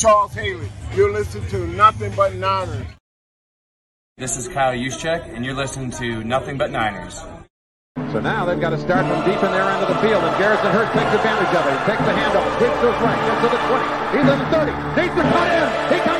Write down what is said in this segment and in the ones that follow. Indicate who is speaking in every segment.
Speaker 1: Charles Haley. You're listening to Nothing But Niners.
Speaker 2: This is Kyle Juszczyk, and you're listening to Nothing But Niners.
Speaker 3: So now they've got to start from deep in their end of the field, and Garrison Hearst takes advantage of it. He takes the handoff, sweeps to his right, gets to the 20. He's at the 30, needs to cut in. He comes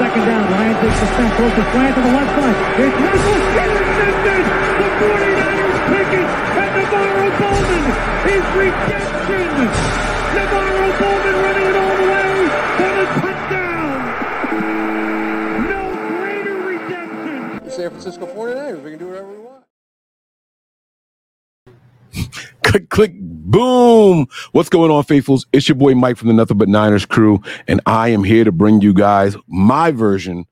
Speaker 4: second down. Ryan takes the snap, throws the slant to the left side. It's Russell intercepted. The 49ers pick it, and NaVorro Bowman is redemption. NaVorro Bowman running it all the way for the touchdown. No greater redemption.
Speaker 5: The San Francisco 49ers. We can do whatever we want.
Speaker 6: Click, click, boom. What's going on, faithfuls? It's your boy Mike from the Nothing But Niners crew, and I am here to bring you guys my version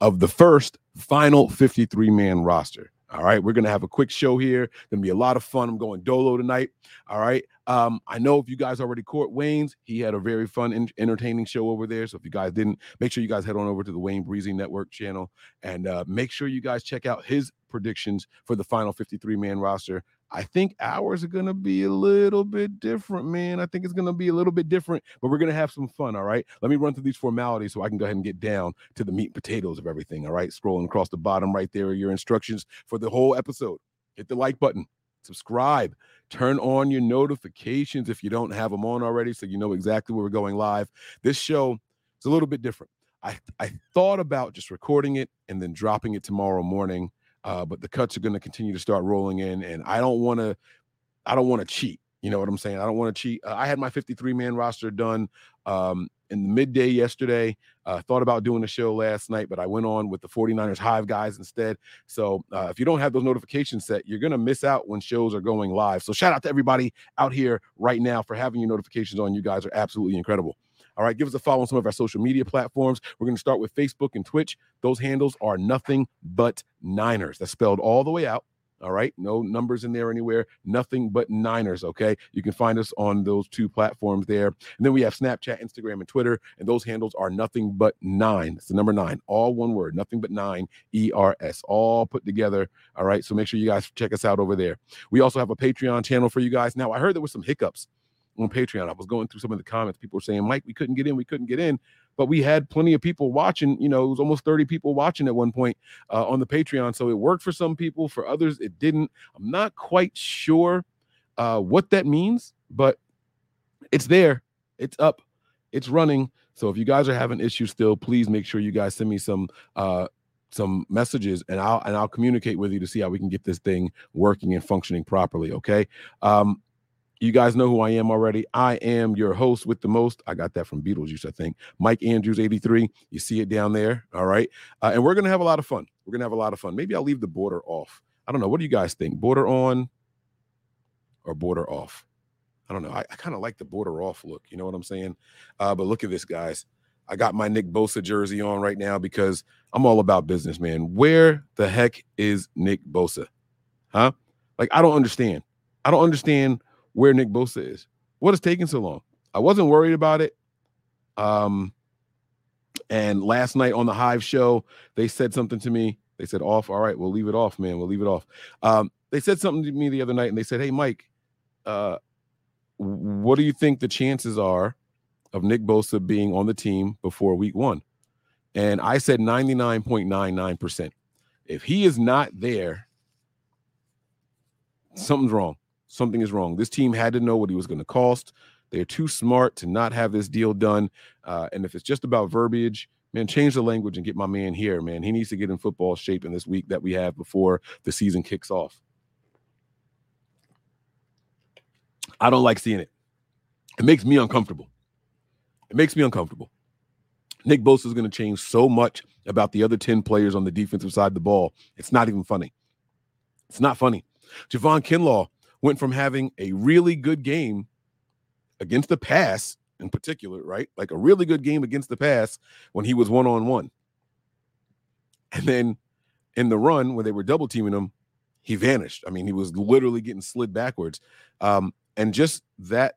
Speaker 6: of the first final 53 man roster. All right, we're gonna have a quick show here. Gonna be a lot of fun. I'm going dolo tonight. All right. Um, I know if you guys already caught Wayne's, he had a very fun, en- entertaining show over there. So if you guys didn't, make sure you guys head on over to the Wayne Breezy Network channel and uh, make sure you guys check out his predictions for the final 53 man roster. I think ours are going to be a little bit different, man. I think it's going to be a little bit different, but we're going to have some fun. All right. Let me run through these formalities so I can go ahead and get down to the meat and potatoes of everything. All right. Scrolling across the bottom right there are your instructions for the whole episode. Hit the like button, subscribe, turn on your notifications if you don't have them on already so you know exactly where we're going live. This show is a little bit different. I, I thought about just recording it and then dropping it tomorrow morning uh, but the cuts are going to continue to start rolling in, and I don't want to. I don't want to cheat. You know what I'm saying? I don't want to cheat. Uh, I had my 53 man roster done um, in the midday yesterday. Uh, thought about doing the show last night, but I went on with the 49ers Hive guys instead. So uh, if you don't have those notifications set, you're going to miss out when shows are going live. So shout out to everybody out here right now for having your notifications on. You guys are absolutely incredible. All right, give us a follow on some of our social media platforms. We're going to start with Facebook and Twitch. Those handles are nothing but Niners. That's spelled all the way out. All right, no numbers in there anywhere. Nothing but Niners. Okay, you can find us on those two platforms there. And then we have Snapchat, Instagram, and Twitter, and those handles are nothing but nine. It's the number nine, all one word, nothing but nine, E R S, all put together. All right, so make sure you guys check us out over there. We also have a Patreon channel for you guys. Now, I heard there was some hiccups on Patreon. I was going through some of the comments. People were saying, Mike, we couldn't get in, we couldn't get in. But we had plenty of people watching. You know, it was almost 30 people watching at one point uh, on the Patreon. So it worked for some people, for others, it didn't. I'm not quite sure uh, what that means, but it's there, it's up, it's running. So if you guys are having issues still, please make sure you guys send me some uh some messages and I'll and I'll communicate with you to see how we can get this thing working and functioning properly. Okay. Um, you guys know who I am already. I am your host with the most. I got that from Beetlejuice, I think. Mike Andrews, 83. You see it down there. All right. Uh, and we're going to have a lot of fun. We're going to have a lot of fun. Maybe I'll leave the border off. I don't know. What do you guys think? Border on or border off? I don't know. I, I kind of like the border off look. You know what I'm saying? Uh, but look at this, guys. I got my Nick Bosa jersey on right now because I'm all about business, man. Where the heck is Nick Bosa? Huh? Like, I don't understand. I don't understand where Nick Bosa is. What is taking so long? I wasn't worried about it. Um, and last night on the Hive show, they said something to me. They said, off. All right, we'll leave it off, man. We'll leave it off. Um, they said something to me the other night and they said, Hey, Mike, uh, what do you think the chances are of Nick Bosa being on the team before week one? And I said 99.99%. If he is not there, something's wrong something is wrong. This team had to know what he was going to cost. They're too smart to not have this deal done. Uh, and if it's just about verbiage, man, change the language and get my man here, man. He needs to get in football shape in this week that we have before the season kicks off. I don't like seeing it. It makes me uncomfortable. It makes me uncomfortable. Nick Bosa is going to change so much about the other 10 players on the defensive side of the ball. It's not even funny. It's not funny. Javon Kinlaw went from having a really good game against the pass in particular, right? Like a really good game against the pass when he was one on one. And then in the run, when they were double teaming him, he vanished. I mean, he was literally getting slid backwards. Um, and just that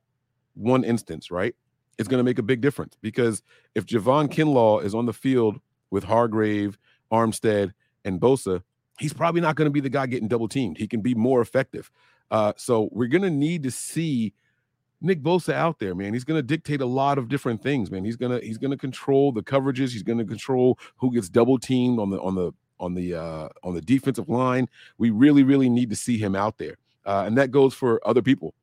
Speaker 6: one instance, right, is going to make a big difference because if Javon Kinlaw is on the field with Hargrave, Armstead, and Bosa, he's probably not going to be the guy getting double teamed. He can be more effective. Uh, so we're to need to see Nick Bosa out there, man. He's going to dictate a lot of different things, man. He's going to he's going to control the coverages. He's going to control who gets double teamed on the on the on the uh, on the defensive line. We really really need to see him out there, uh, and that goes for other people.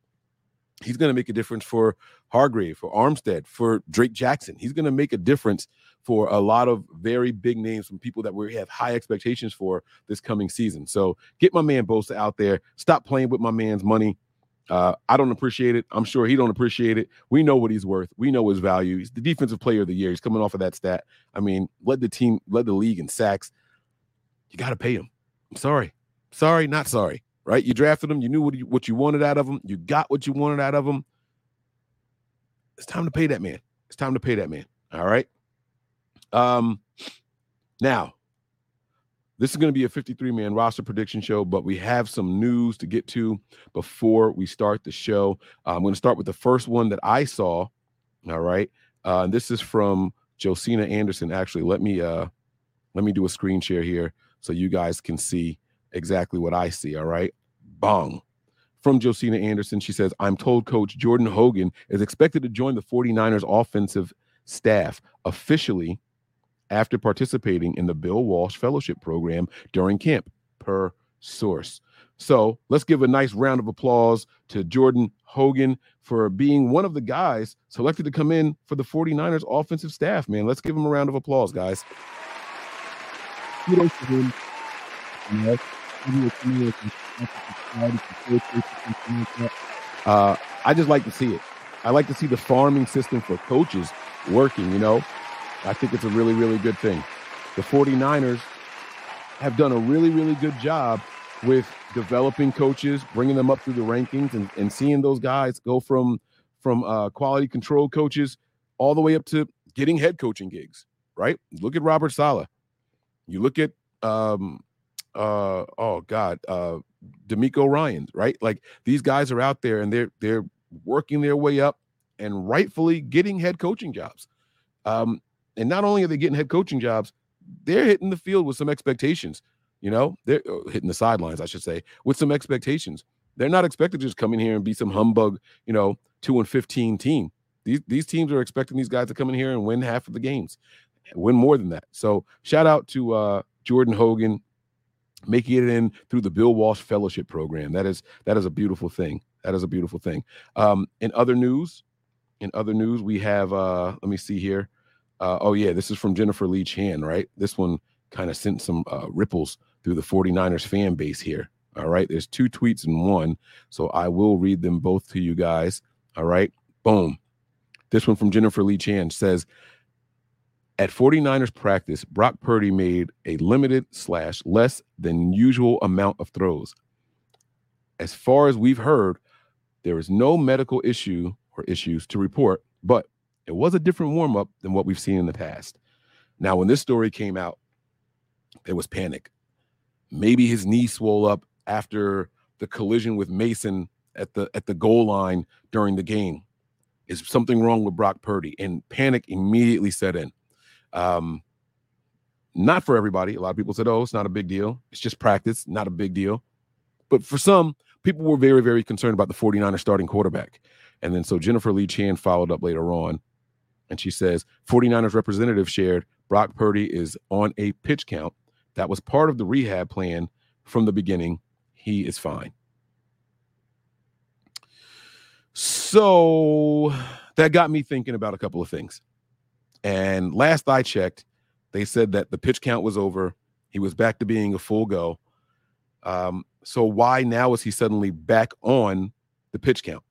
Speaker 6: He's going to make a difference for Hargrave, for Armstead, for Drake Jackson. He's going to make a difference for a lot of very big names from people that we have high expectations for this coming season. So get my man Bosa out there. Stop playing with my man's money. Uh, I don't appreciate it. I'm sure he don't appreciate it. We know what he's worth. We know his value. He's the defensive player of the year. He's coming off of that stat. I mean, led the team, led the league in sacks. You got to pay him. I'm sorry. Sorry, not sorry. Right? You drafted him. You knew what you, what you wanted out of him. You got what you wanted out of him. It's time to pay that man. It's time to pay that man. All right. Um, now this is going to be a 53 man roster prediction show, but we have some news to get to before we start the show. Uh, I'm going to start with the first one that I saw. All right. Uh, this is from Josina Anderson. Actually, let me uh, let me do a screen share here so you guys can see exactly what I see. All right. Bong. From Josina Anderson, she says, I'm told Coach Jordan Hogan is expected to join the 49ers offensive staff officially after participating in the Bill Walsh Fellowship Program during camp, per source. So let's give a nice round of applause to Jordan Hogan for being one of the guys selected to come in for the 49ers offensive staff, man. Let's give him a round of applause, guys. Uh, I just like to see it. I like to see the farming system for coaches working, you know. I think it's a really, really good thing. The 49ers have done a really, really good job with developing coaches, bringing them up through the rankings, and, and seeing those guys go from from uh, quality control coaches all the way up to getting head coaching gigs. Right? Look at Robert Saleh. You look at um, uh, oh God, uh, DeMeco Ryan. Right? Like these guys are out there and they're they're working their way up and rightfully getting head coaching jobs. Um, and not only are they getting head coaching jobs, they're hitting the field with some expectations. You know, they're uh, hitting the sidelines, I should say, with some expectations. They're not expected to just come in here and be some humbug, you know, two and fifteen team. These these teams are expecting these guys to come in here and win half of the games, win more than that. So shout out to uh, Jordan Hogan making it in through the Bill Walsh Fellowship Program. That is that is a beautiful thing. That is a beautiful thing. Um, in other news, in other news, we have uh, let me see here. Uh, oh, yeah, this is from Jennifer Lee Chan, right? This one kind of sent some uh, ripples through the 49ers fan base here. All right. There's two tweets in one. So I will read them both to you guys. All right. Boom. This one from Jennifer Lee Chan says At 49ers practice, Brock Purdy made a limited slash less than usual amount of throws. As far as we've heard, there is no medical issue or issues to report, but it was a different warm up than what we've seen in the past. Now, when this story came out, there was panic. Maybe his knee swole up after the collision with Mason at the at the goal line during the game. Is something wrong with Brock Purdy? And panic immediately set in. Um, not for everybody. A lot of people said, "Oh, it's not a big deal. It's just practice, not a big deal." But for some, people were very, very concerned about the 49ers starting quarterback. And then so Jennifer Lee Chan followed up later on and she says 49ers representative shared Brock Purdy is on a pitch count. That was part of the rehab plan from the beginning. He is fine. So that got me thinking about a couple of things. And last I checked, they said that the pitch count was over. He was back to being a full go. Um, so why now is he suddenly back on the pitch count?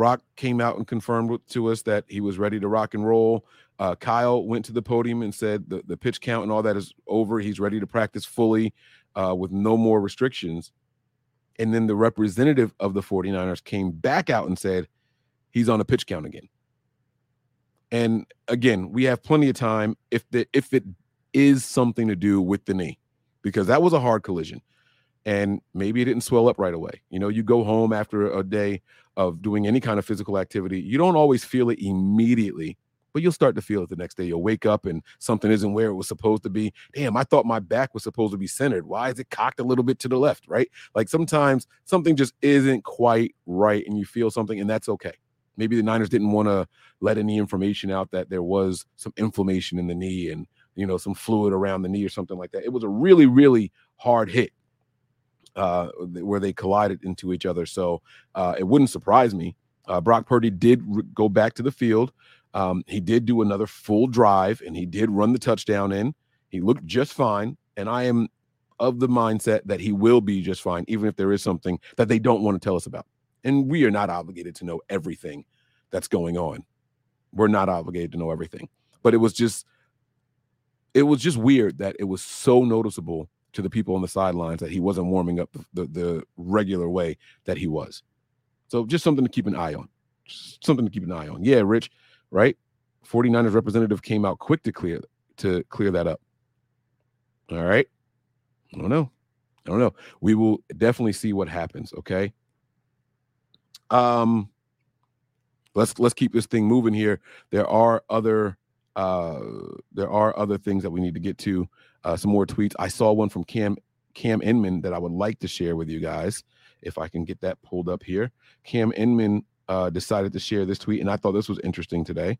Speaker 6: Brock came out and confirmed to us that he was ready to rock and roll. Uh, Kyle went to the podium and said the, the pitch count and all that is over. He's ready to practice fully uh, with no more restrictions. And then the representative of the 49ers came back out and said he's on a pitch count again. And again, we have plenty of time if the if it is something to do with the knee, because that was a hard collision. And maybe it didn't swell up right away. You know, you go home after a day of doing any kind of physical activity, you don't always feel it immediately, but you'll start to feel it the next day. You'll wake up and something isn't where it was supposed to be. Damn, I thought my back was supposed to be centered. Why is it cocked a little bit to the left? Right? Like sometimes something just isn't quite right and you feel something, and that's okay. Maybe the Niners didn't want to let any information out that there was some inflammation in the knee and you know some fluid around the knee or something like that. It was a really, really hard hit uh, where they collided into each other. So uh, it wouldn't surprise me. Uh, Brock Purdy did re- go back to the field. Um, he did do another full drive and he did run the touchdown in. He looked just fine. And I am of the mindset that he will be just fine, even if there is something that they don't want to tell us about. And we are not obligated to know everything that's going on. We're not obligated to know everything. But it was just, it was just weird that it was so noticeable to the people on the sidelines that he wasn't warming up the, the, regular way that he was. So just something to keep an eye on. Just something to keep an eye on. Yeah, Rich, right? 49ers representative came out quick to clear to clear that up. All right. I don't know. I don't know. We will definitely see what happens, okay? Um let's let's keep this thing moving here. There are other uh there are other things that we need to get to uh, some more tweets. I saw one from Cam Cam Inman that I would like to share with you guys if I can get that pulled up here. Cam Inman uh, decided to share this tweet, and I thought this was interesting today.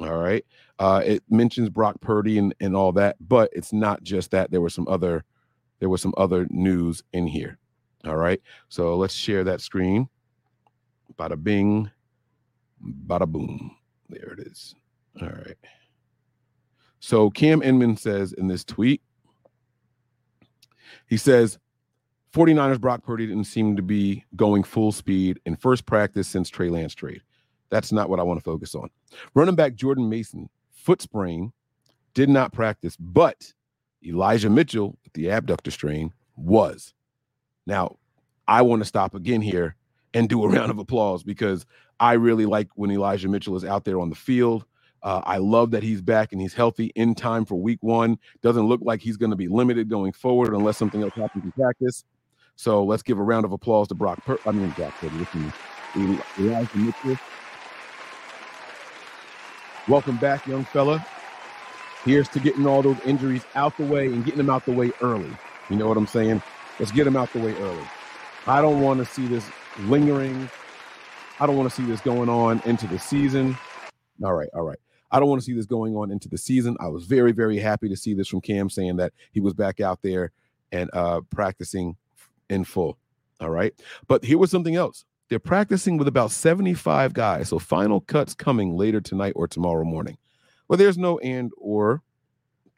Speaker 6: All right, uh, it mentions Brock Purdy and, and all that, but it's not just that. There was some other there was some other news in here. All right, so let's share that screen. Bada bing, bada boom. There it is. All right. So Cam Inman says in this tweet, he says, 49ers Brock Purdy didn't seem to be going full speed in first practice since Trey Lance trade. That's not what I want to focus on. Running back Jordan Mason, foot sprain, did not practice, but Elijah Mitchell with the abductor strain was. Now, I want to stop again here and do a round of applause because I really like when Elijah Mitchell is out there on the field. Uh, I love that he's back and he's healthy in time for week one. Doesn't look like he's going to be limited going forward unless something else happens in practice. So let's give a round of applause to Brock. Per- I mean, Brock Purdy. Welcome back, young fella. Here's to getting all those injuries out the way and getting them out the way early. You know what I'm saying? Let's get them out the way early. I don't want to see this lingering. I don't want to see this going on into the season. All right, all right. I don't want to see this going on into the season. I was very, very happy to see this from Cam saying that he was back out there and uh, practicing in full. All right. But here was something else. They're practicing with about 75 guys. So final cuts coming later tonight or tomorrow morning. Well, there's no and or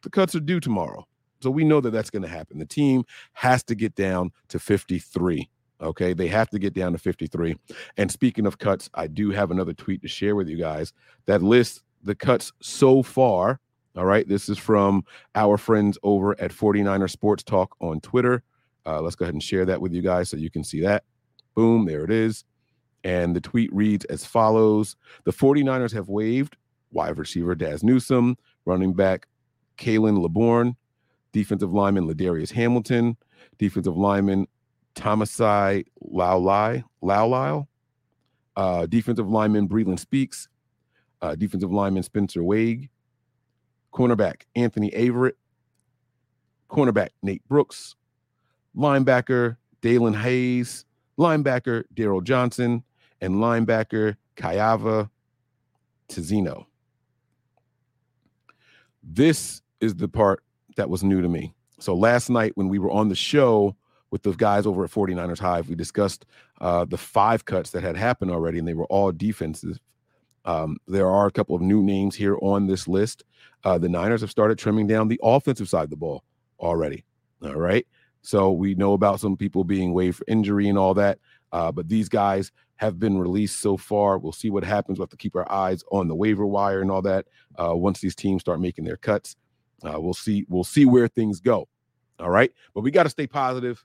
Speaker 6: the cuts are due tomorrow. So we know that that's going to happen. The team has to get down to 53. Okay. They have to get down to 53. And speaking of cuts, I do have another tweet to share with you guys that lists the cuts so far. All right. This is from our friends over at 49er Sports Talk on Twitter. Uh, let's go ahead and share that with you guys so you can see that. Boom. There it is. And the tweet reads as follows The 49ers have waived wide receiver Dazz Newsome, running back Khalan Laborn, defensive lineman Ladarius Hamilton, defensive lineman Thomasai Laulai, Laulile, uh, defensive lineman Breeland Speaks, uh, defensive lineman Spencer Wade, cornerback Anthony Averett, cornerback Nate Brooks, linebacker Dalen Hayes, linebacker Daryl Johnson, and linebacker Kayava Tizino. This is the part that was new to me. So last night when we were on the show with those guys over at 49ers Hive, we discussed uh, the five cuts that had happened already, and they were all defensive. Um, there are a couple of new names here on this list. Uh, the Niners have started trimming down the offensive side of the ball already. All right. So we know about some people being waived for injury and all that. Uh, but these guys have been released so far. We'll see what happens. We'll have to keep our eyes on the waiver wire and all that. Uh, once these teams start making their cuts, uh, we'll see. We'll see where things go. All right, but we got to stay positive.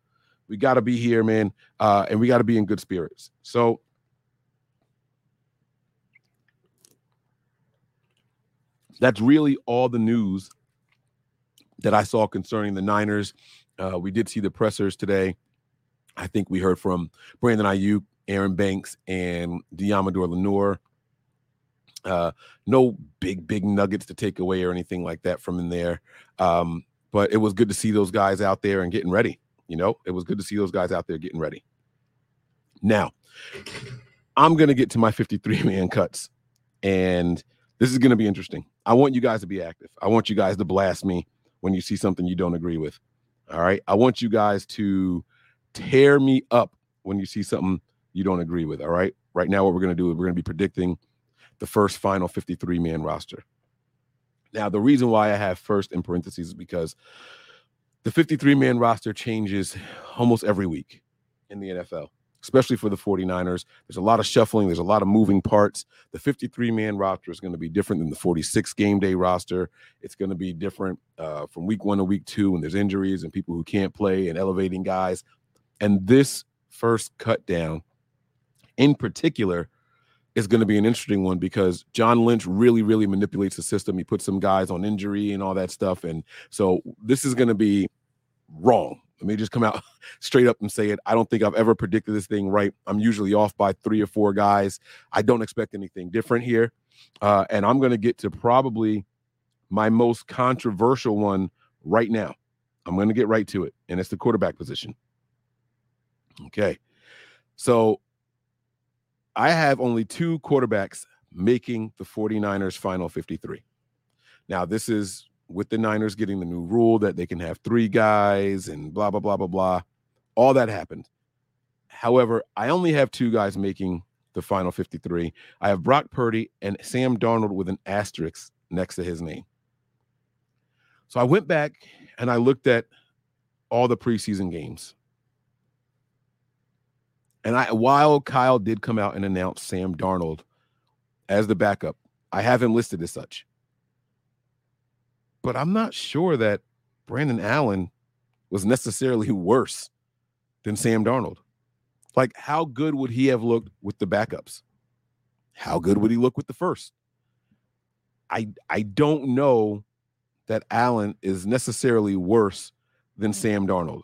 Speaker 6: We got to be here, man, uh, and we got to be in good spirits. So. That's really all the news that I saw concerning the Niners. Uh, we did see the pressers today. I think we heard from Brandon Aiyuk, Aaron Banks, and Deommodore Lenoir. Uh, no big, big nuggets to take away or anything like that from in there. Um, but it was good to see those guys out there and getting ready. You know, it was good to see those guys out there getting ready. Now, I'm going to get to my 53 man cuts, and this is going to be interesting. I want you guys to be active. I want you guys to blast me when you see something you don't agree with. All right. I want you guys to tear me up when you see something you don't agree with. All right. Right now, what we're going to do is we're going to be predicting the first final 53 man roster. Now, the reason why I have first in parentheses is because the 53 man roster changes almost every week in the NFL, especially for the 49ers. There's a lot of shuffling, there's a lot of moving parts. The 53 man roster is going to be different than the 46 game day roster. It's going to be different uh, from week one to week two when there's injuries and people who can't play and elevating guys. And this first cut down in particular is going to be an interesting one because John Lynch really, really manipulates the system. He puts some guys on injury and all that stuff. And so this is going to be wrong. Let me just come out straight up and say it. I don't think I've ever predicted this thing right. I'm usually off by three or four guys. I don't expect anything different here. Uh, and I'm going to get to probably my most controversial one right now. I'm going to get right to it, and it's the quarterback position. Okay. So I have only two quarterbacks making the 49ers final 53. Now, this is with the Niners getting the new rule that they can have three guys and blah, blah, blah, blah, blah. All that happened. However, I only have two guys making the final 53. I have Brock Purdy and Sam Darnold with an asterisk next to his name. So I went back and I looked at all the preseason games. And I while Kyle did come out and announce Sam Darnold as the backup, I have him listed as such. But I'm not sure that Brandon Allen was necessarily worse than Sam Darnold. Like, how good would he have looked with the backups? How good would he look with the first? I I don't know that Allen is necessarily worse than hmm. Sam Darnold.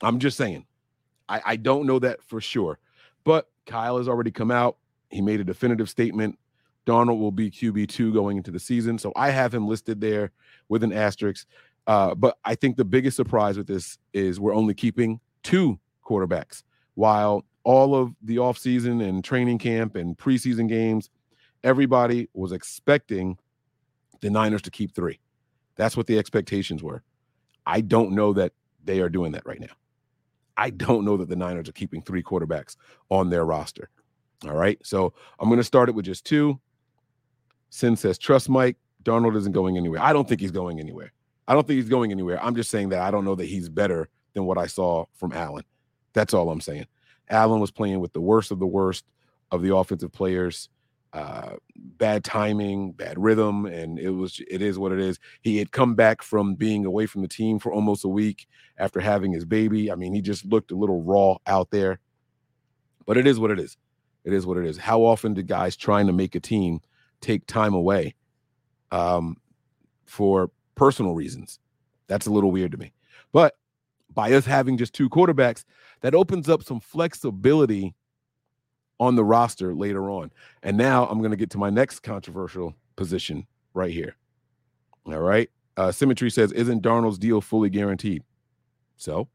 Speaker 6: I'm just saying. I, I don't know that for sure. But Kyle has already come out. He made a definitive statement. Darnold will be QB2 going into the season. So I have him listed there with an asterisk. Uh, but I think the biggest surprise with this is we're only keeping two quarterbacks while all of the offseason and training camp and preseason games, everybody was expecting the Niners to keep three. That's what the expectations were. I don't know that they are doing that right now. I don't know that the Niners are keeping three quarterbacks on their roster. All right. So I'm going to start it with just two. Sin says, trust Mike. Darnold isn't going anywhere. I don't think he's going anywhere. I don't think he's going anywhere. I'm just saying that I don't know that he's better than what I saw from Allen. That's all I'm saying. Allen was playing with the worst of the worst of the offensive players. Uh, bad timing, bad rhythm, and it was it is what it is. He had come back from being away from the team for almost a week after having his baby. I mean, he just looked a little raw out there. But it is what it is. It is what it is. How often do guys trying to make a team take time away um, for personal reasons? That's a little weird to me. But by us having just two quarterbacks, that opens up some flexibility on the roster later on. And now I'm going to get to my next controversial position right here. All right. Uh, Symmetry says, Isn't Darnold's deal fully guaranteed? So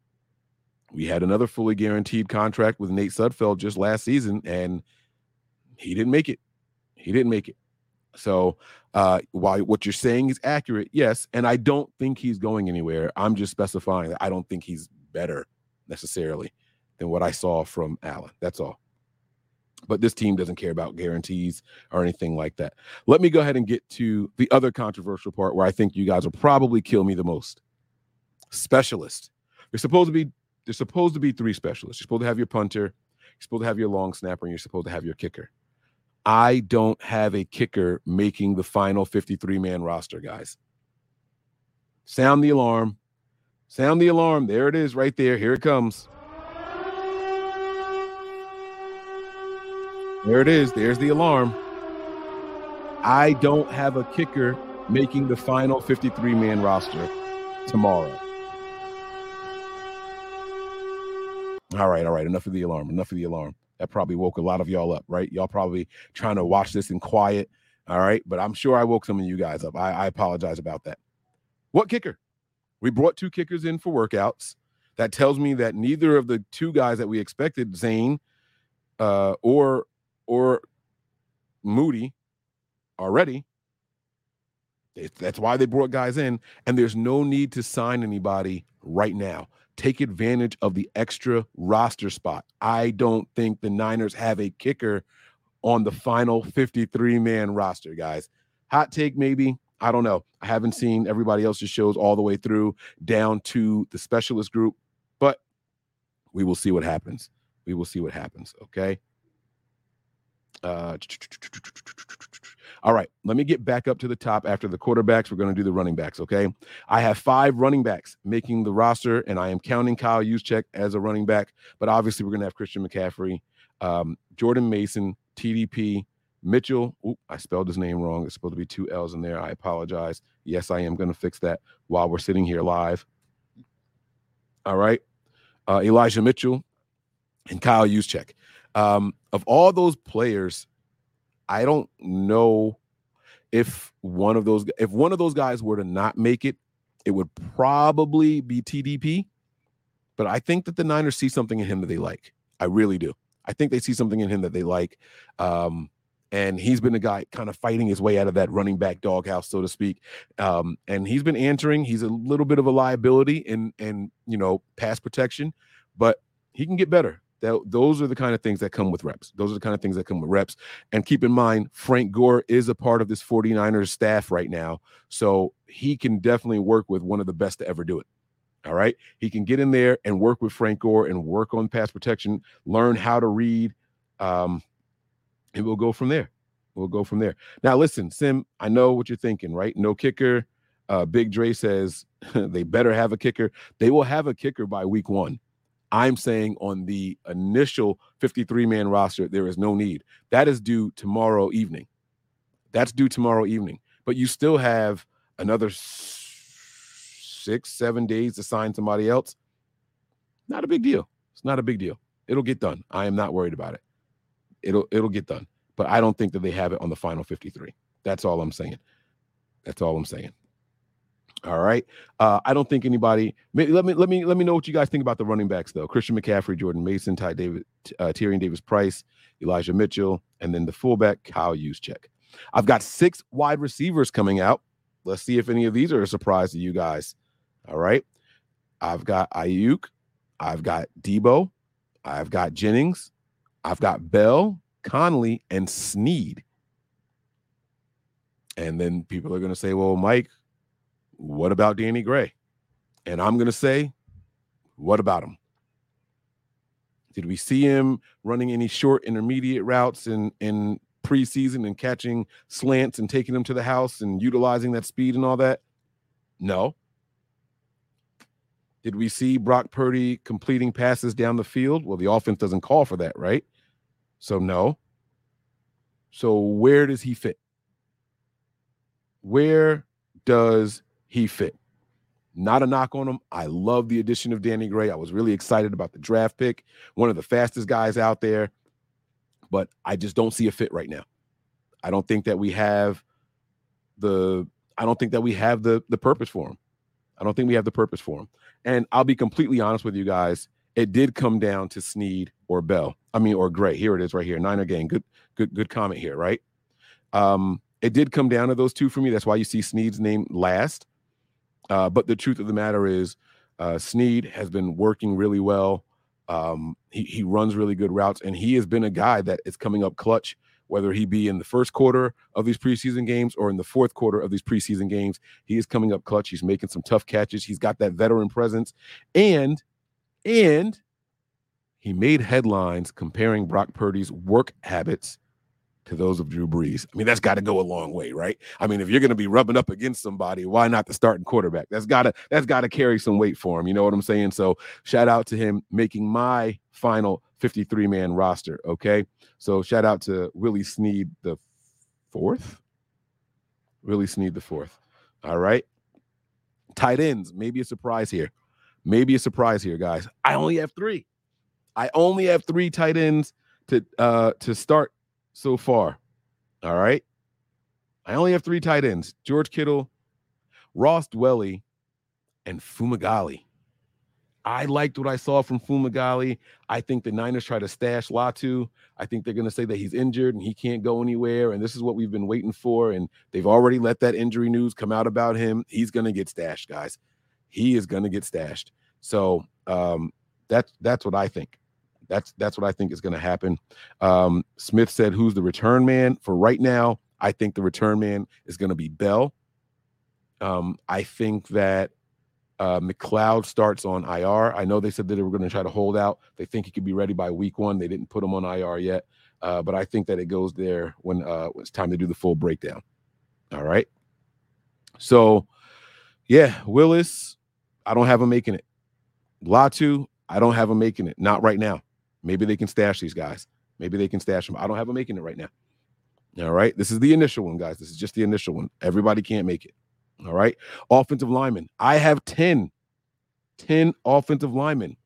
Speaker 6: we had another fully guaranteed contract with Nate Sudfeld just last season, and he didn't make it. He didn't make it. So uh, while what you're saying is accurate, yes, and I don't think he's going anywhere. I'm just specifying that I don't think he's better necessarily than what I saw from Allen. That's all. But this team doesn't care about guarantees or anything like that. Let me go ahead and get to the other controversial part where I think you guys will probably kill me the most. Specialist. There's supposed to be there's supposed to be three specialists. You're supposed to have your punter, You're supposed to have your long snapper and you're supposed to have your kicker. I don't have a kicker making the final 53 man roster, guys. Sound the alarm. Sound the alarm. There it is right there. Here it comes. There it is. There's the alarm. I don't have a kicker making the final 53 man roster tomorrow. All right, all right. Enough of the alarm. Enough of the alarm. That probably woke a lot of y'all up, right? Y'all probably trying to watch this in quiet. All right. But I'm sure I woke some of you guys up. I, I apologize about that. What kicker? We brought two kickers in for workouts. That tells me that neither of the two guys that we expected, Zane uh, or or Moody, are ready. That's why they brought guys in, and there's no need to sign anybody right now. Take advantage of the extra roster spot. I don't think the Niners have a kicker on the final 53 man roster, guys. Hot take, maybe. I don't know. I haven't seen everybody else's shows all the way through down to the specialist group, but we will see what happens. We will see what happens. Okay. Uh, all right, let me get back up to the top after the quarterbacks. We're going to do the running backs. Okay, I have five running backs making the roster, and I am counting Kyle Juszczyk as a running back. But obviously, we're going to have Christian McCaffrey, um, Jordan Mason, TDP, Mitchell. I spelled his name wrong. It's supposed to be two L's in there. I apologize. Yes, I am going to fix that while we're sitting here live. All right, uh, Elijah Mitchell and Kyle Juszczyk. Um, of all those players, I don't know if one of those if one of those guys were to not make it, it would probably be TDP. But I think that the Niners see something in him that they like. I really do. I think they see something in him that they like. Um, and he's been a guy kind of fighting his way out of that running back doghouse, so to speak. Um, and he's been answering. He's a little bit of a liability in and you know pass protection, but he can get better. That, those are the kind of things that come with reps. Those are the kind of things that come with reps. And keep in mind, Frank Gore is a part of this 49ers staff right now. So he can definitely work with one of the best to ever do it. All right. He can get in there and work with Frank Gore and work on pass protection, learn how to read. Um, and we'll go from there. We'll go from there. Now, listen, Sim, I know what you're thinking, right? No kicker. Uh, Big Dre says they better have a kicker. They will have a kicker by week one. I'm saying on the initial 53 man roster, there is no need. That is due tomorrow evening. That's due tomorrow evening. But you still have another six, seven days to sign somebody else. Not a big deal. It's not a big deal. It'll get done. I am not worried about it. It'll it'll get done. But I don't think that they have it on the final 53. That's all I'm saying. That's all I'm saying. All right. Uh, I don't think anybody. Let me let me let me know what you guys think about the running backs though. Christian McCaffrey, Jordan Mason, Ty David, uh, Tyrion Davis Price, Elijah Mitchell, and then the fullback Kyle Juszczyk. I've got six wide receivers coming out. Let's see if any of these are a surprise to you guys. All right. I've got Aiyuk. I've got Deebo, I've got Jennings, I've got Bell, Conley, and Snead. And then people are going to say, well, Mike, what about Danny Gray? And I'm going to say, what about him? Did we see him running any short intermediate routes in, in preseason and catching slants and taking them to the house and utilizing that speed and all that? No. Did we see Brock Purdy completing passes down the field? Well, the offense doesn't call for that, right? So, no. So, where does he fit? Where does he fit. Not a knock on him. I love the addition of Danny Gray. I was really excited about the draft pick, one of the fastest guys out there, but I just don't see a fit right now. I don't think that we have the I don't think that we have the the purpose for him. I don't think we have the purpose for him. And I'll be completely honest with you guys. It did come down to Snead or Bell. I mean, or Gray. Here it is right here. Niner game. Good, good, good comment here, right? Um, it did come down to those two for me. That's why you see Snead's name last. Uh, but the truth of the matter is, uh, has been working really well. Um, he he runs really good routes, and he has been a guy that is coming up clutch. Whether he be in the first quarter of these preseason games or in the fourth quarter of these preseason games, he is coming up clutch. He's making some tough catches. He's got that veteran presence, and and he made headlines comparing Brock Purdy's work habits to those of Drew Brees. I mean, that's got to go a long way, right? I mean, if you're going to be rubbing up against somebody, why not the starting quarterback? That's got to that's got to carry some weight for him. You know what I'm saying? So, shout out to him making my final 53 man roster. Okay, so shout out to Willie Snead the fourth. Willie Snead the fourth. All right. Tight ends, maybe a surprise here. Maybe a surprise here, guys. I only have three. I only have three tight ends to uh to start so far. All right. I only have three tight ends George Kittle, Ross Dwelley, and Fumagalli. I liked what I saw from Fumagalli. I think the Niners try to stash Latu. I think they're going to say that he's injured and he can't go anywhere. And this is what we've been waiting for. And they've already let that injury news come out about him. He's going to get stashed, guys. He is going to get stashed. So um, that's that's what I think. That's that's what I think is going to happen. Um, Smith said, "Who's the return man for right now?" I think the return man is going to be Bell. Um, I think that uh, McCloud starts on IR. I know they said that they were going to try to hold out. They think he could be ready by week one. They didn't put him on IR yet, uh, but I think that it goes there when, uh, when it's time to do the full breakdown. All right. So, yeah, Willis, I don't have him making it. Latu, I don't have him making it. Not right now. Maybe they can stash these guys. Maybe they can stash them. I don't have them making it right now. All right. This is the initial one, guys. This is just the initial one. Everybody can't make it. All right. Offensive linemen. I have 10. 10 offensive linemen.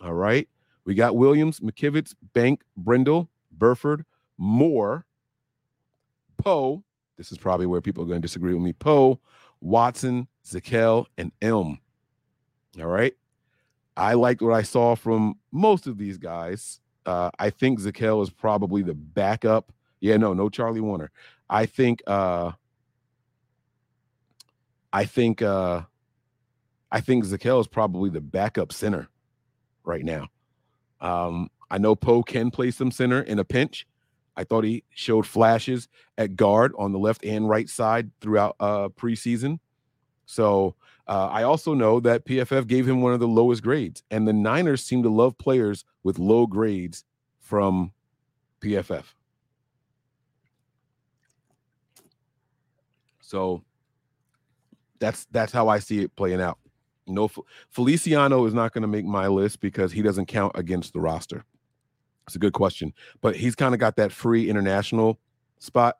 Speaker 6: All right. We got Williams, McKivitz, Bank, Brendel, Burford, Moore, Poe. This is probably where people are going to disagree with me. Poe, Watson, Zakelj, and Elm. All right. I liked what I saw from most of these guys. Uh, I think Zakelj is probably the backup. Yeah, no, no Charlie Woerner. I think uh I think uh I think Zakelj is probably the backup center right now. Um, I know Poe can play some center in a pinch. I thought he showed flashes at guard on the left and right side throughout uh preseason. So uh, I also know that PFF gave him one of the lowest grades, and the Niners seem to love players with low grades from PFF. So that's that's how I see it playing out. No, Feliciano is not going to make my list because he doesn't count against the roster. It's a good question, but he's kind of got that free international spot,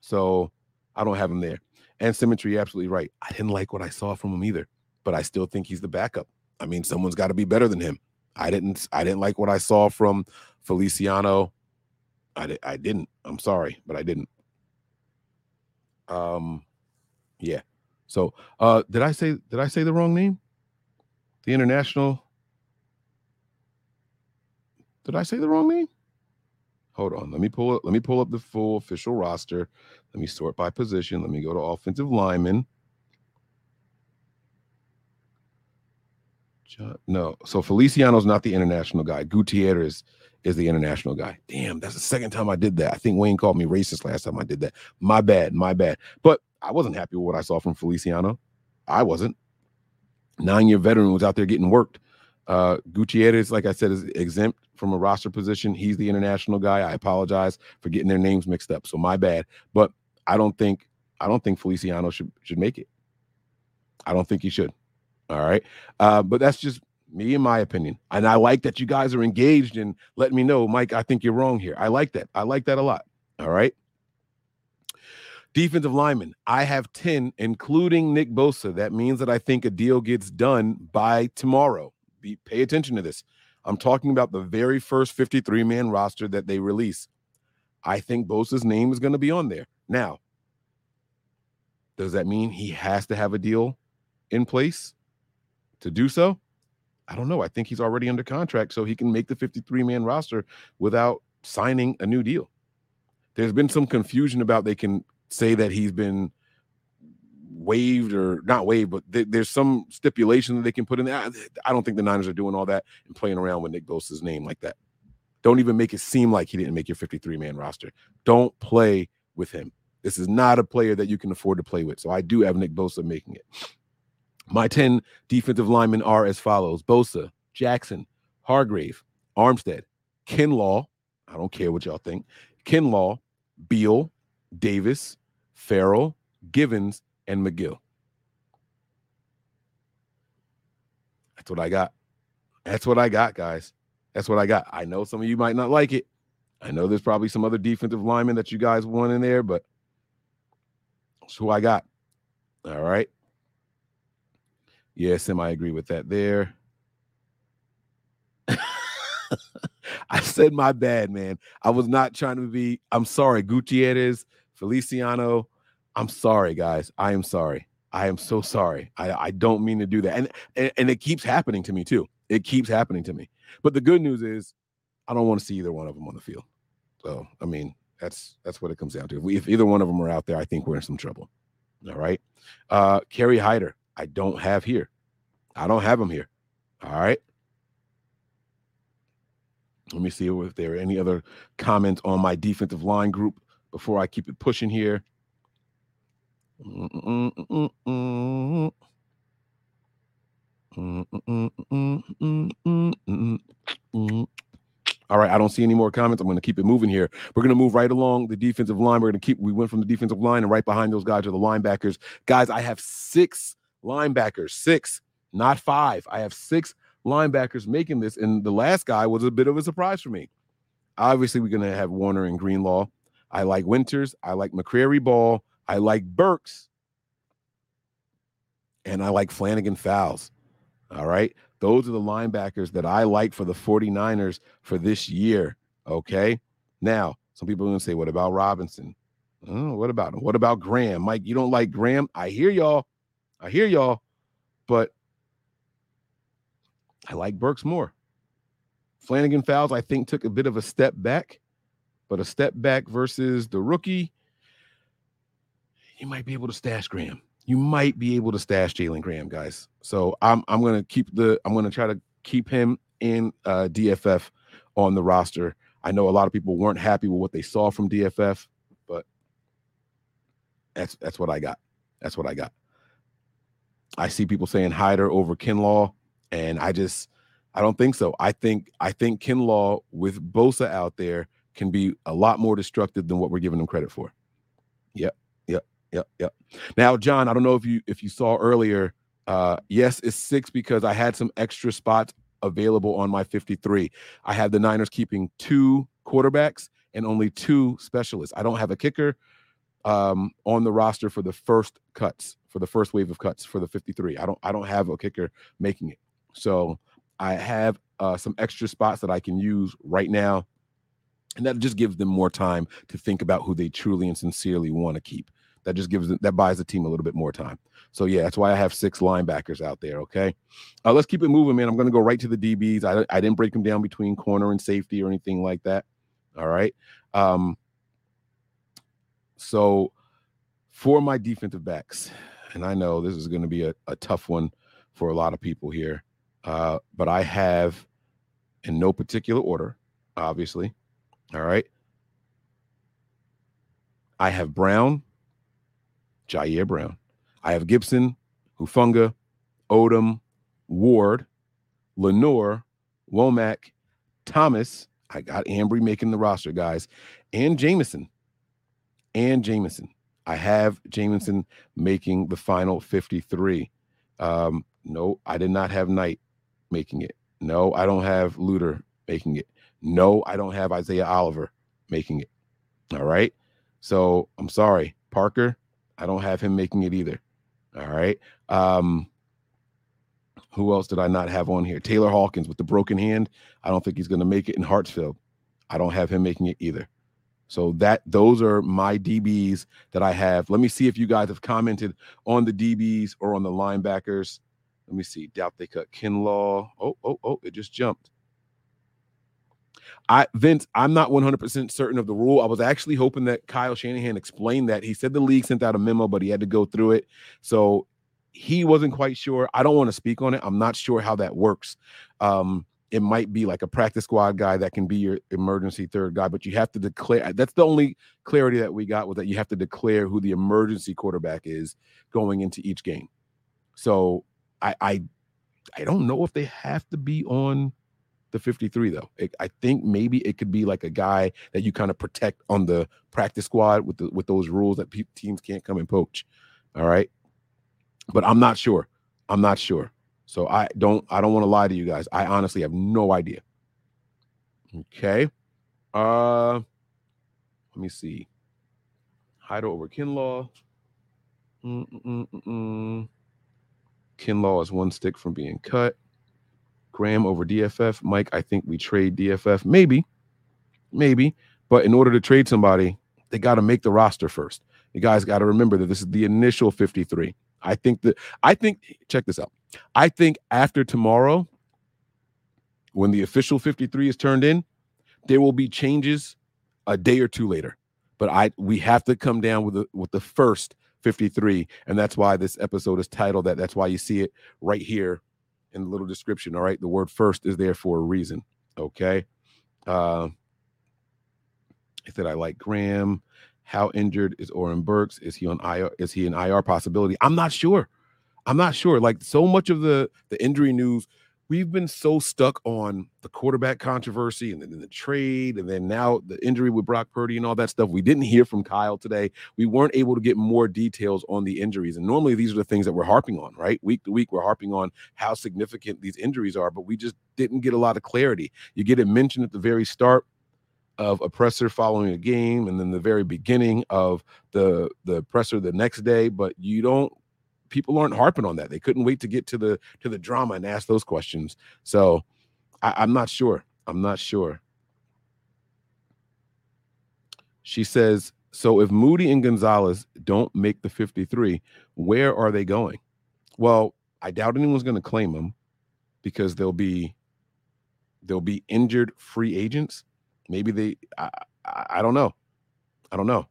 Speaker 6: so I don't have him there. And symmetry, absolutely right. I didn't like what I saw from him either, but I still think he's the backup. I mean, someone's got to be better than him. I didn't. I didn't like what I saw from Feliciano. I di- I didn't. I'm sorry, but I didn't. Um, yeah. So, uh, did I say did I say the wrong name? The international. Did I say the wrong name? Hold on. Let me pull up. Let me pull up the full official roster. Let me sort by position. Let me go to offensive lineman. No, so Feliciano's not the international guy. Gutierrez is the international guy. Damn, that's the second time I did that. I think Wayne called me racist last time I did that. My bad, my bad. But I wasn't happy with what I saw from Feliciano. I wasn't. Nine year veteran was out there getting worked. Uh, Gutierrez, like I said, is exempt from a roster position. He's the international guy. I apologize for getting their names mixed up. So my bad. But I don't think I don't think Feliciano should should make it. I don't think he should. All right. Uh, but that's just me in my opinion. And I like that you guys are engaged and letting me know, Mike, I think you're wrong here. I like that. I like that a lot. All right. Defensive lineman, I have 10, including Nick Bosa. That means that I think a deal gets done by tomorrow. Be, pay attention to this. I'm talking about the very first 53 man roster that they release. I think Bosa's name is going to be on there. Now, does that mean he has to have a deal in place to do so? I don't know. I think he's already under contract, so he can make the 53 man roster without signing a new deal. There's been some confusion about they can say that he's been waived or not waived, but th- there's some stipulation that they can put in there. I don't think the Niners are doing all that and playing around with Nick Bosa's name like that. Don't even make it seem like he didn't make your 53 man roster. Don't play with him. This is not a player that you can afford to play with. So I do have Nick Bosa making it. My 10 defensive linemen are as follows Bosa, Jackson, Hargrave, Armstead, Kinlaw. I don't care what y'all think. Kinlaw, Beal, Davis, Ferrell, Givens, and McGill. That's what I got. That's what I got, guys. That's what I got. I know some of you might not like it. I know there's probably some other defensive linemen that you guys want in there, but who I got. All right. Yes, Sim, I agree with that there. I said my bad, man. I was not trying to be. I'm sorry, Gutierrez, Feliciano. I'm sorry, guys. I am sorry. I am so sorry. I, I don't mean to do that. And, and and it keeps happening to me too. It keeps happening to me. But the good news is I don't want to see either one of them on the field. So I mean, that's that's what it comes down to. If, we, if either one of them are out there, I think we're in some trouble. All right. Uh Kerry Hyder, I don't have here. I don't have him here. All right. Let me see if there are any other comments on my defensive line group before I keep it pushing here. All right, I don't see any more comments. I'm going to keep it moving here. We're going to move right along the defensive line. We're going to keep. We went from the defensive line, and right behind those guys are the linebackers. Guys, I have six linebackers, six, not five. I have six linebackers making this, and the last guy was a bit of a surprise for me. Obviously, we're going to have Warner and Greenlaw. I like Winters. I like McCrary Ball. I like Burks. And I like Flannigan-Fowles. All right. Those are the linebackers that I like for the 49ers for this year. Okay. Now, some people are going to say, what about Robinson? Oh, what about him? What about Graham? Mike, you don't like Graham? I hear y'all. I hear y'all. But I like Burks more. Flannigan-Fowles, I think, took a bit of a step back, but a step back versus the rookie, you might be able to stash Graham. You might be able to stash Jalen Graham, guys. So I'm I'm gonna keep the I'm gonna try to keep him in uh, DFF on the roster. I know a lot of people weren't happy with what they saw from DFF, but that's that's what I got. That's what I got. I see people saying Hyder over Kinlaw, and I just I don't think so. I think I think Kinlaw with Bosa out there can be a lot more destructive than what we're giving him credit for. Yep, yep, yep. Now, John, I don't know if you if you saw earlier. Uh, yes, it's six because I had some extra spots available on my 53. I had the Niners keeping two quarterbacks and only two specialists. I don't have a kicker um, on the roster for the first cuts, for the first wave of cuts for the 53. I don't I don't have a kicker making it. So I have uh, some extra spots that I can use right now. And that just gives them more time to think about who they truly and sincerely want to keep. That just gives that buys the team a little bit more time. So yeah, that's why I have six linebackers out there. Okay, uh, let's keep it moving, man. I'm going to go right to the DBs. I I didn't break them down between corner and safety or anything like that. All right. Um. So for my defensive backs, and I know this is going to be a, a tough one for a lot of people here. Uh, but I have, in no particular order, obviously. All right. I have Brown, Ji'Ayir Brown. I have Gipson, Hufanga, Odum, Ward, Lenoir, Womack, Thomas. I got Ambry making the roster, guys, and Jameson. And Jameson. I have Jameson making the final 53. Um, no, I did not have Knight making it. No, I don't have Luter making it. No, I don't have Isaiah Oliver making it. All right. So I'm sorry, Parker. I don't have him making it either. All right. Um, who else did I not have on here? Taylor Hawkins with the broken hand. I don't think he's going to make it in Hartsfield. I don't have him making it either. So that those are my DBs that I have. Let me see if you guys have commented on the DBs or on the linebackers. Let me see. Doubt they cut Kinlaw. Oh, oh, oh, it just jumped. I Vince, I'm not 100% certain of the rule. I was actually hoping that Kyle Shanahan explained that. He said the league sent out a memo, but he had to go through it. So he wasn't quite sure. I don't want to speak on it. I'm not sure how that works. Um, it might be like a practice squad guy that can be your emergency third guy, but you have to declare. That's the only clarity that we got was that you have to declare who the emergency quarterback is going into each game. So I I I don't know if they have to be on the 53 though. It, I think maybe it could be like a guy that you kind of protect on the practice squad with the with those rules that pe- teams can't come and poach. All right, but I'm not sure. I'm not sure. So I don't I don't want to lie to you guys. I honestly have no idea. Okay. Uh let me see. Hyder over Kinlaw. Mm-mm-mm-mm. Kinlaw is one stick from being cut. Graham over DFF. Mike, I think we trade DFF. Maybe, maybe. But in order to trade somebody, they got to make the roster first. You guys got to remember that this is the initial 53. I think that, I think, check this out. I think after tomorrow, when the official 53 is turned in, there will be changes a day or two later. But I we have to come down with the with the first 53, and that's why this episode is titled that. That's why you see it right here in the little description. All right, the word first is there for a reason. Okay. Uh, I said I like Graham. How injured is Oren Burks? Is he on IR? Is he an IR possibility? I'm not sure. I'm not sure. Like so much of the the injury news, we've been so stuck on the quarterback controversy and then the trade, and then now the injury with Brock Purdy and all that stuff. We didn't hear from Kyle today. We weren't able to get more details on the injuries. And normally these are the things that we're harping on, right? Week to week, we're harping on how significant these injuries are, but we just didn't get a lot of clarity. You get it mentioned at the very start of a presser following a game and then the very beginning of the the presser the next day but you don't people aren't harping on that. They couldn't wait to get to the to the drama and ask those questions. So I, i'm not sure. I'm not sure. She says so if moody and gonzalez don't make the 53 where are they going? Well i doubt anyone's going to claim them because they'll be they'll be injured free agents. Maybe they I, I, I don't know. I don't know.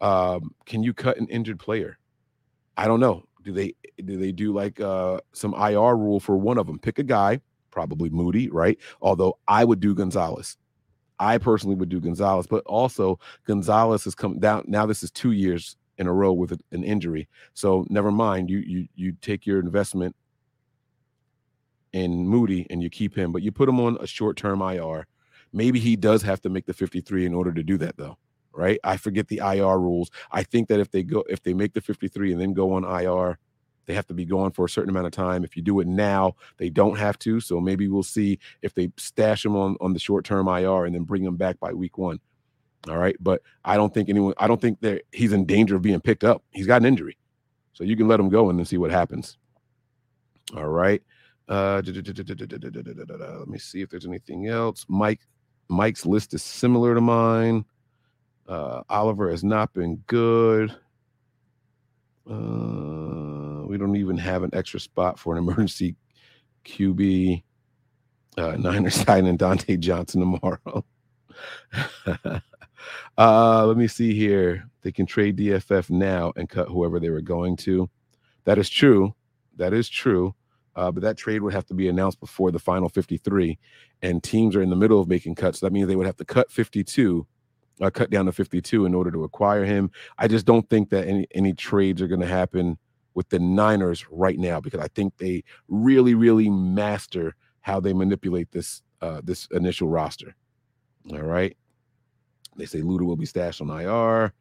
Speaker 6: Um, can you cut an injured player? I don't know do they do they do like uh some ir rule for one of them pick a guy probably moody right? Although i would do gonzalez. I personally would do gonzalez but also gonzalez has come down now this is two years in a row with an injury. So never mind you you you take your investment in moody and you keep him but you put him on a short-term ir Maybe he does have to make the 53 in order to do that, though. Right? I forget the IR rules. I think that if they go, if they make the 53 and then go on IR, they have to be gone for a certain amount of time. If you do it now, they don't have to. So maybe we'll see if they stash them on on the short term IR and then bring them back by week one. All right, but I don't think anyone. I don't think that he's in danger of being picked up. He's got an injury, so you can let him go and then see what happens. All right. Uh, let me see if there's anything else. Mike Mike's list is similar to mine. Uh, Oliver has not been good. Uh, we don't even have an extra spot for an emergency QB. Uh, Niners signing Dante Johnson tomorrow. uh, let me see here. They can trade DFF now and cut whoever they were going to. That is true. That is true. Uh, but that trade would have to be announced before the final 53, and teams are in the middle of making cuts. So that means they would have to cut 52, uh, cut down to 52 in order to acquire him. I just don't think that any any trades are going to happen with the Niners right now because I think they really, really master how they manipulate this uh, this initial roster. All right. They say Luda will be stashed on IR.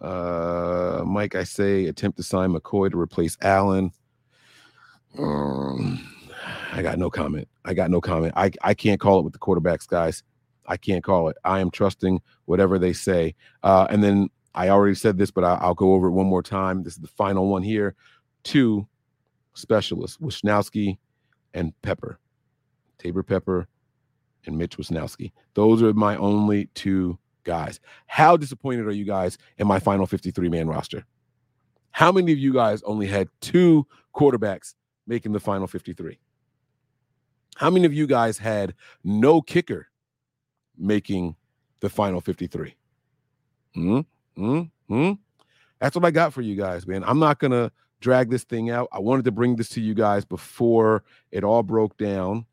Speaker 6: Uh, Mike, I say attempt to sign McCoy to replace Allen. Um, I got no comment. I got no comment. I, I can't call it with the quarterbacks, guys. I can't call it. I am trusting whatever they say. Uh, and then I already said this, but I, will go over it one more time. This is the final one here. Two specialists, Wishnowsky and Pepper, Taybor Pepper and Mitch Wishnowsky. Those are my only two guys. How disappointed are you guys in my final 53 man roster? How many of you guys only had two quarterbacks making the final 53? How many of you guys had no kicker making the final 53? Hmm? Hmm? Hmm? That's what I got for you guys, man. I'm not to drag this thing out. I wanted to bring this to you guys before it all broke down.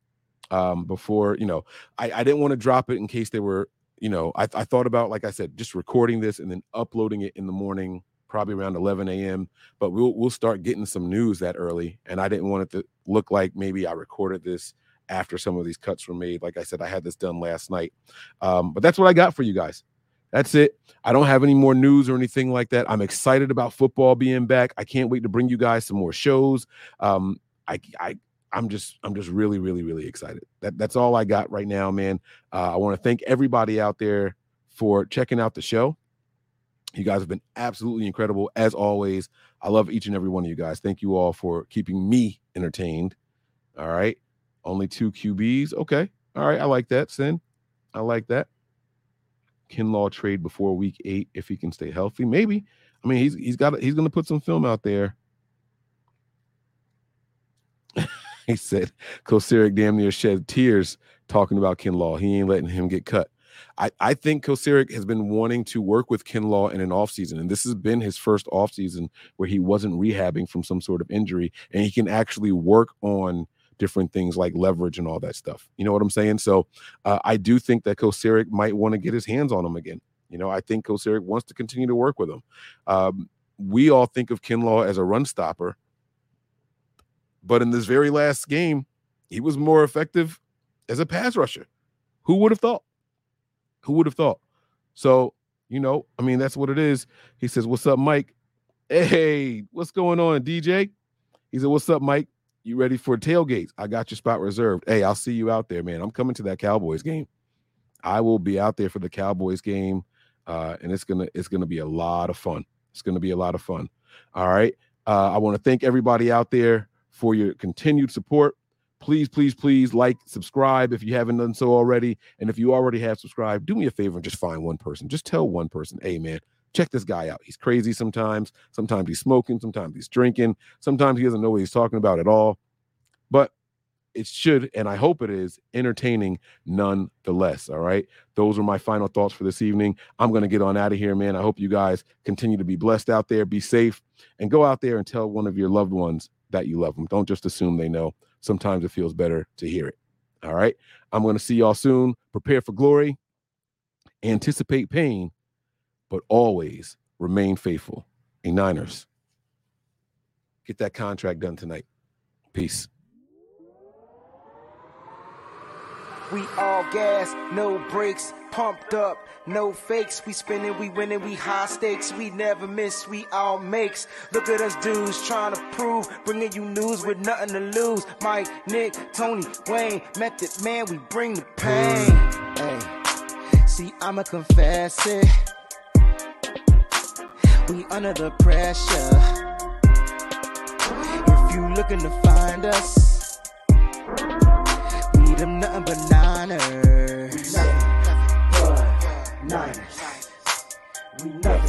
Speaker 6: Um, before, you know, I, I didn't want to drop it in case they were, you know, I, I thought about, like I said, just recording this and then uploading it in the morning probably around 11 a.m. But we'll we'll start getting some news that early, and I didn't want it to look like maybe I recorded this after some of these cuts were made. Like I said, I had this done last night. Um, but that's what I got for you guys. That's it. I don't have any more news or anything like that. I'm excited about football being back. I can't wait to bring you guys some more shows. Um, I, I, I'm just, I'm just really, really, really excited. That, that's all I got right now, man. Uh, I want to thank everybody out there for checking out the show. You guys have been absolutely incredible as always. I love each and every one of you guys. Thank you all for keeping me entertained. All right. Only two QBs. Okay. All right. I like that, Sin. I like that. Kinlaw trade before week eight if he can stay healthy. Maybe. I mean, he's he's got he's gonna put some film out there. he said Kocurek damn near shed tears talking about Kinlaw. He ain't letting him get cut. I, I think Kocurek has been wanting to work with Kinlaw in an offseason, and this has been his first offseason where he wasn't rehabbing from some sort of injury, and he can actually work on different things like leverage and all that stuff. You know what I'm saying? So uh, I do think that Kocurek might want to get his hands on him again. You know, I think Kocurek wants to continue to work with him. Um, we all think of Kinlaw as a run stopper, but in this very last game, he was more effective as a pass rusher. Who would have thought? Who would have thought? So, you know, I mean, that's what it is. He says, What's up, Mike? Hey, what's going on, DJ? He said, What's up, Mike? You ready for tailgates? I got your spot reserved. Hey, I'll see you out there, man. I'm coming to that Cowboys game. I will be out there for the Cowboys game. Uh, and it's gonna it's gonna be a lot of fun. It's gonna be a lot of fun. All right. Uh, I want to thank everybody out there for your continued support. Please, please, please like, subscribe if you haven't done so already. And if you already have subscribed, do me a favor and just find one person. Just tell one person, hey man, check this guy out. He's crazy sometimes. Sometimes he's smoking. Sometimes he's drinking. Sometimes he doesn't know what he's talking about at all. But it should, and I hope it is, entertaining nonetheless. All right. Those are my final thoughts for this evening. I'm going to get on out of here, man. I hope you guys continue to be blessed out there, be safe, and go out there and tell one of your loved ones that you love them. Don't just assume they know. Sometimes it feels better to hear it. All right. I'm going to see y'all soon. Prepare for glory, anticipate pain, but always remain faithful. A Niners, get that contract done tonight. Peace.
Speaker 7: We all gas, no brakes, pumped up, no fakes. We spinning, we winning, we high stakes. We never miss, we all makes. Look at us dudes trying to prove, bringing you news with nothing to lose. Mike, Nick, Tony, Wayne, Method Man, we bring the pain. Hey, see, I'ma confess it. We under the pressure. If you looking to find us we them nothing but Niners. Nothing but Niners. We nothing